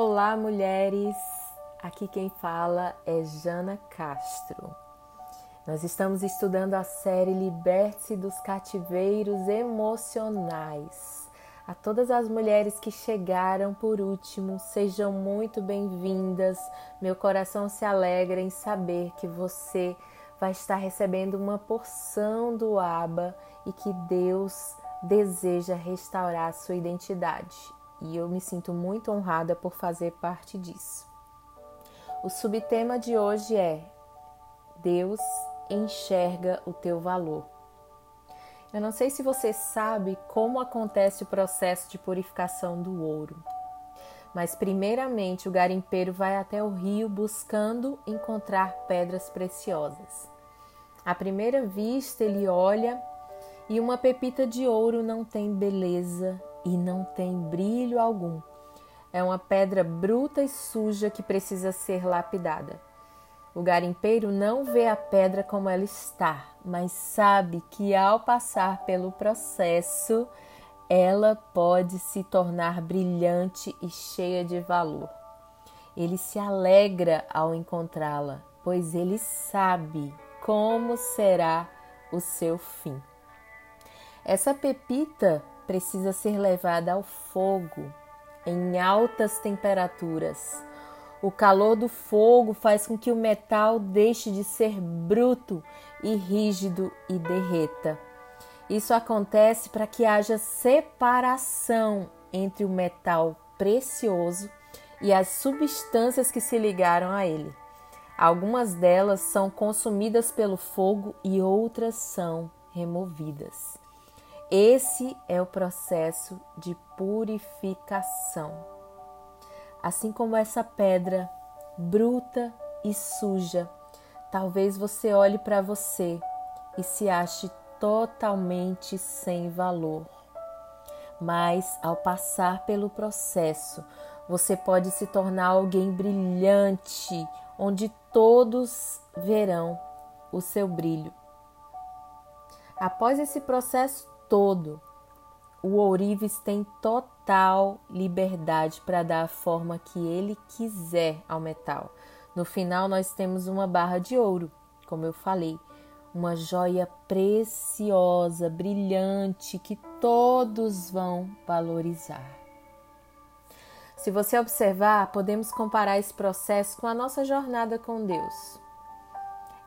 Olá, mulheres! Aqui quem fala é Jana Castro. Nós estamos estudando a série Liberte-se dos Cativeiros Emocionais. A todas as mulheres que chegaram por último, sejam muito bem-vindas. Meu coração se alegra em saber que você vai estar recebendo uma porção do Aba e que Deus deseja restaurar a sua identidade e eu me sinto muito honrada por fazer parte disso. O subtema de hoje é Deus enxerga o teu valor. Eu não sei se você sabe como acontece o processo de purificação do ouro, mas primeiramente o garimpeiro vai até o rio buscando encontrar pedras preciosas. À primeira vista, ele olha e uma pepita de ouro não tem beleza e não tem brilho algum. É uma pedra bruta e suja que precisa ser lapidada. O garimpeiro não vê a pedra como ela está, mas sabe que ao passar pelo processo, ela pode se tornar brilhante e cheia de valor. Ele se alegra ao encontrá-la, pois ele sabe como será o seu fim. Essa pepita precisa ser levada ao fogo em altas temperaturas. O calor do fogo faz com que o metal deixe de ser bruto e rígido e derreta. Isso acontece para que haja separação entre o metal precioso e as substâncias que se ligaram a ele. Algumas delas são consumidas pelo fogo e outras são removidas. Esse é o processo de purificação. Assim como essa pedra bruta e suja, talvez você olhe para você e se ache totalmente sem valor. Mas ao passar pelo processo, você pode se tornar alguém brilhante, onde todos verão o seu brilho. Após esse processo todo. O ourives tem total liberdade para dar a forma que ele quiser ao metal. No final, nós temos uma barra de ouro, como eu falei, uma joia preciosa, brilhante, que todos vão valorizar. Se você observar, podemos comparar esse processo com a nossa jornada com Deus.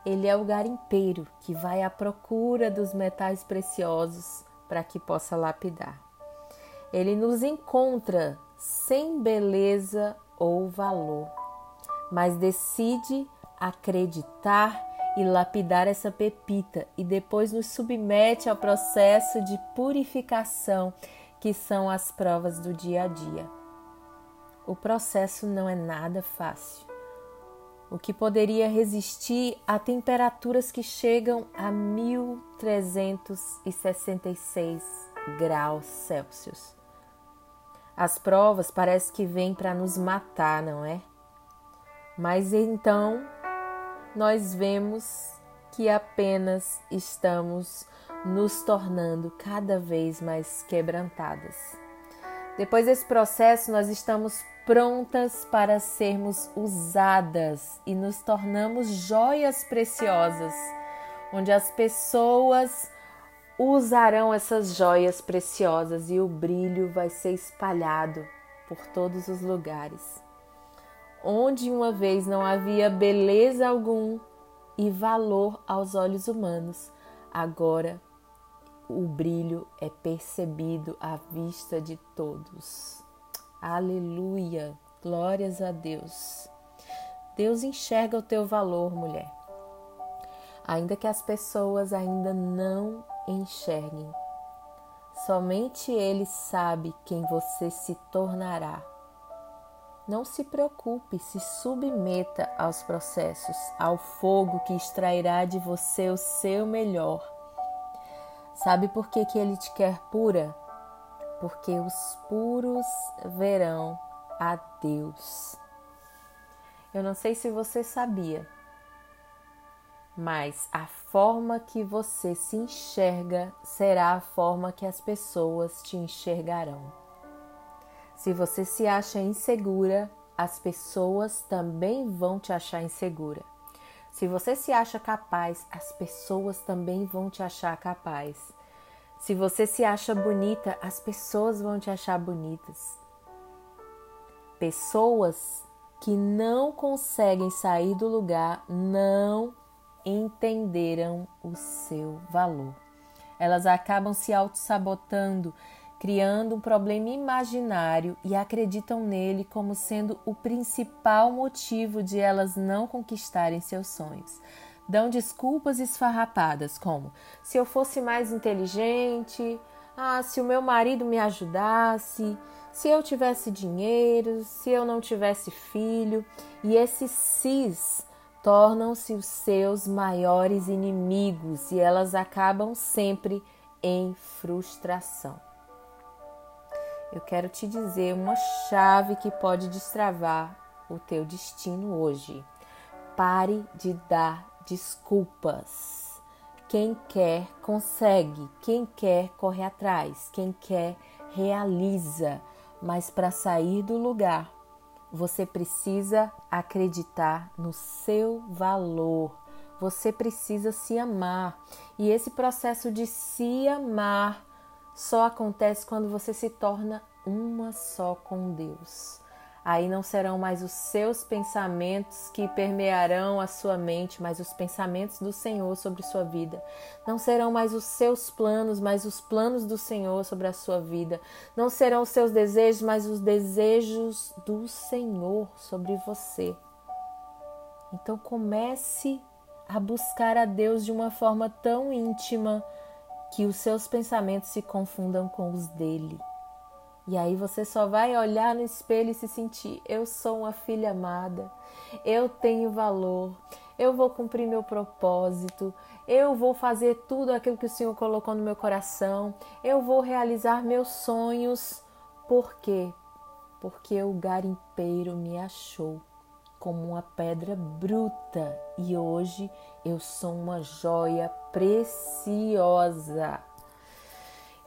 Ele é o garimpeiro que vai à procura dos metais preciosos para que possa lapidar. Ele nos encontra sem beleza ou valor, mas decide acreditar e lapidar essa pepita e depois nos submete ao processo de purificação que são as provas do dia a dia. O processo não é nada fácil. O que poderia resistir a temperaturas que chegam a 1366 graus Celsius. As provas parece que vêm para nos matar, não é? Mas então nós vemos que apenas estamos nos tornando cada vez mais quebrantadas. Depois desse processo, nós estamos prontas para sermos usadas e nos tornamos joias preciosas, onde as pessoas usarão essas joias preciosas e o brilho vai ser espalhado por todos os lugares. Onde uma vez não havia beleza algum e valor aos olhos humanos, agora o brilho é percebido à vista de todos. Aleluia! Glórias a Deus. Deus enxerga o teu valor, mulher. Ainda que as pessoas ainda não enxerguem, somente Ele sabe quem você se tornará. Não se preocupe, se submeta aos processos, ao fogo que extrairá de você o seu melhor. Sabe por que, que Ele te quer pura? porque os puros verão a Deus. Eu não sei se você sabia, mas a forma que você se enxerga será a forma que as pessoas te enxergarão. Se você se acha insegura, as pessoas também vão te achar insegura. Se você se acha capaz, as pessoas também vão te achar capaz. Se você se acha bonita, as pessoas vão te achar bonitas. Pessoas que não conseguem sair do lugar não entenderam o seu valor. Elas acabam se auto-sabotando, criando um problema imaginário e acreditam nele como sendo o principal motivo de elas não conquistarem seus sonhos. Dão desculpas esfarrapadas, como se eu fosse mais inteligente, ah, se o meu marido me ajudasse, se eu tivesse dinheiro, se eu não tivesse filho, e esses cis tornam-se os seus maiores inimigos e elas acabam sempre em frustração eu quero te dizer uma chave que pode destravar o teu destino hoje. Pare de dar desculpas. Quem quer, consegue. Quem quer, corre atrás. Quem quer, realiza. Mas para sair do lugar, você precisa acreditar no seu valor. Você precisa se amar. E esse processo de se amar só acontece quando você se torna uma só com Deus. Aí não serão mais os seus pensamentos que permearão a sua mente, mas os pensamentos do Senhor sobre sua vida. Não serão mais os seus planos, mas os planos do Senhor sobre a sua vida. Não serão os seus desejos, mas os desejos do Senhor sobre você. Então comece a buscar a Deus de uma forma tão íntima que os seus pensamentos se confundam com os dele. E aí você só vai olhar no espelho e se sentir: eu sou uma filha amada, eu tenho valor, eu vou cumprir meu propósito, eu vou fazer tudo aquilo que o Senhor colocou no meu coração, eu vou realizar meus sonhos. Por quê? Porque o garimpeiro me achou como uma pedra bruta e hoje eu sou uma joia preciosa.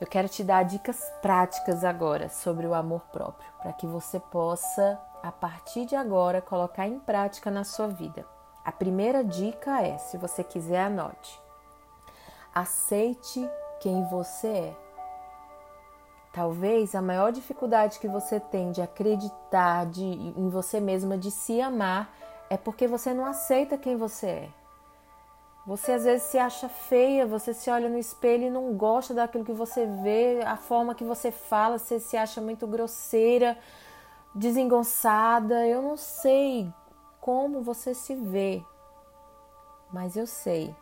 Eu quero te dar dicas práticas agora sobre o amor próprio, para que você possa, a partir de agora, colocar em prática na sua vida. A primeira dica é: se você quiser, anote. Aceite quem você é. Talvez a maior dificuldade que você tem de acreditar de, em você mesma, de se amar, é porque você não aceita quem você é. Você às vezes se acha feia, você se olha no espelho e não gosta daquilo que você vê, a forma que você fala, você se acha muito grosseira, desengonçada. Eu não sei como você se vê, mas eu sei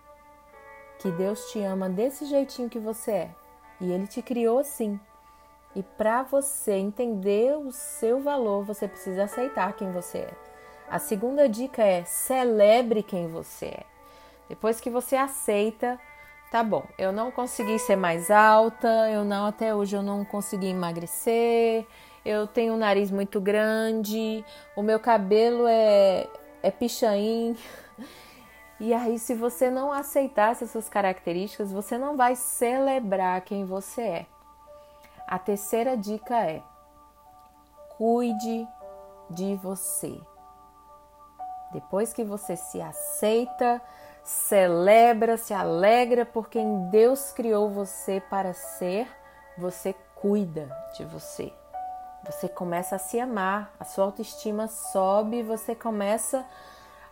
que Deus te ama desse jeitinho que você é e Ele te criou assim. E para você entender o seu valor, você precisa aceitar quem você é. A segunda dica é celebre quem você é. Depois que você aceita, tá bom, eu não consegui ser mais alta, eu não até hoje eu não consegui emagrecer, eu tenho um nariz muito grande, o meu cabelo é é pichain. E aí, se você não aceitar essas características, você não vai celebrar quem você é. A terceira dica é: cuide de você. Depois que você se aceita, celebra, se alegra por quem Deus criou você para ser, você cuida de você. Você começa a se amar, a sua autoestima sobe, você começa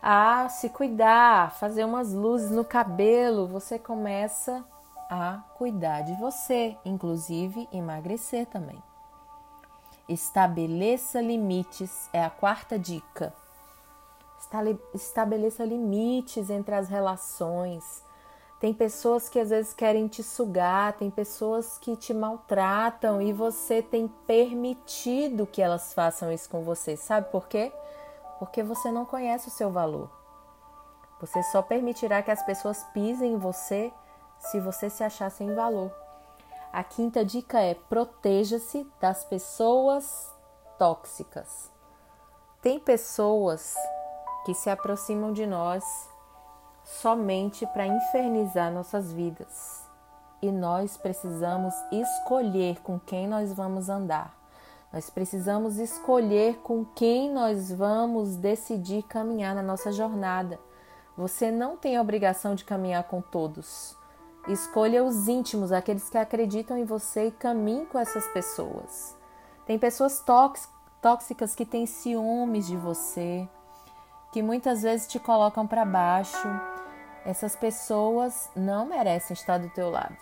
a se cuidar, fazer umas luzes no cabelo, você começa a cuidar de você, inclusive emagrecer também. Estabeleça limites é a quarta dica. Estabeleça limites entre as relações. Tem pessoas que às vezes querem te sugar, tem pessoas que te maltratam e você tem permitido que elas façam isso com você. Sabe por quê? Porque você não conhece o seu valor. Você só permitirá que as pessoas pisem em você se você se achar sem valor. A quinta dica é proteja-se das pessoas tóxicas. Tem pessoas que se aproximam de nós somente para infernizar nossas vidas. E nós precisamos escolher com quem nós vamos andar. Nós precisamos escolher com quem nós vamos decidir caminhar na nossa jornada. Você não tem a obrigação de caminhar com todos. Escolha os íntimos, aqueles que acreditam em você e caminhe com essas pessoas. Tem pessoas tóxicas que têm ciúmes de você, que muitas vezes te colocam para baixo. Essas pessoas não merecem estar do teu lado.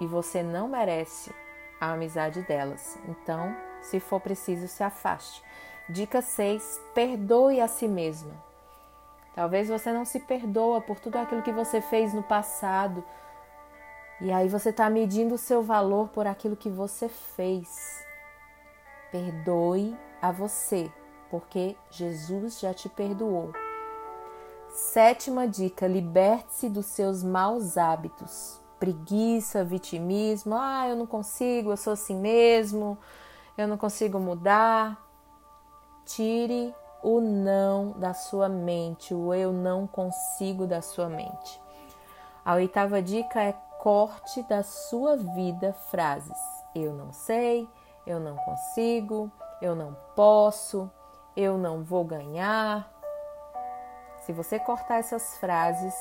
E você não merece a amizade delas. Então, se for preciso, se afaste. Dica 6: perdoe a si mesma. Talvez você não se perdoa por tudo aquilo que você fez no passado. E aí você está medindo o seu valor por aquilo que você fez. Perdoe a você, porque Jesus já te perdoou. Sétima dica: liberte-se dos seus maus hábitos preguiça, vitimismo, ah, eu não consigo, eu sou assim mesmo, eu não consigo mudar. Tire o não da sua mente, o eu não consigo da sua mente. A oitava dica é corte da sua vida frases: eu não sei, eu não consigo, eu não posso, eu não vou ganhar. Se você cortar essas frases,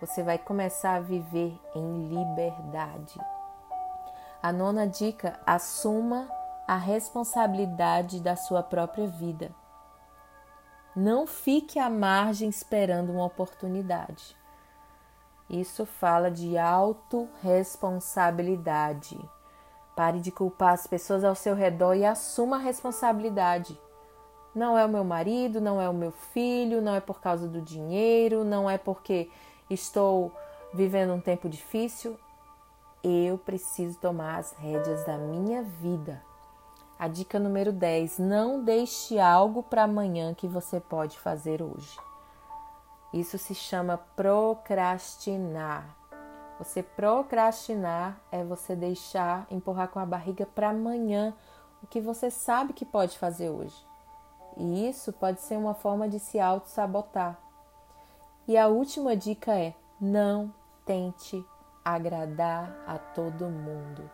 você vai começar a viver em liberdade. A nona dica: assuma a responsabilidade da sua própria vida. Não fique à margem esperando uma oportunidade. Isso fala de autorresponsabilidade. Pare de culpar as pessoas ao seu redor e assuma a responsabilidade. Não é o meu marido, não é o meu filho, não é por causa do dinheiro, não é porque estou vivendo um tempo difícil, eu preciso tomar as rédeas da minha vida. A dica número 10: não deixe algo para amanhã que você pode fazer hoje. Isso se chama procrastinar. Você procrastinar é você deixar, empurrar com a barriga para amanhã o que você sabe que pode fazer hoje. E isso pode ser uma forma de se auto-sabotar. E a última dica é: não tente agradar a todo mundo.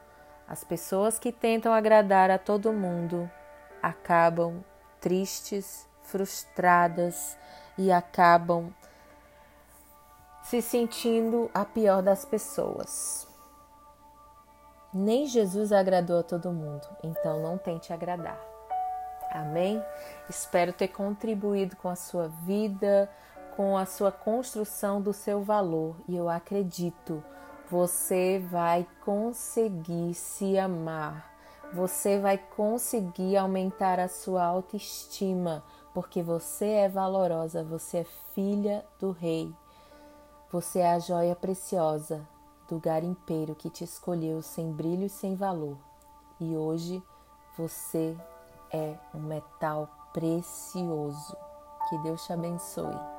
As pessoas que tentam agradar a todo mundo acabam tristes, frustradas e acabam se sentindo a pior das pessoas. Nem Jesus agradou a todo mundo, então não tente agradar. Amém? Espero ter contribuído com a sua vida, com a sua construção do seu valor e eu acredito, você vai conseguir se amar. Você vai conseguir aumentar a sua autoestima, porque você é valorosa, você é filha do rei. Você é a joia preciosa do garimpeiro que te escolheu sem brilho e sem valor. E hoje você é um metal precioso. Que Deus te abençoe.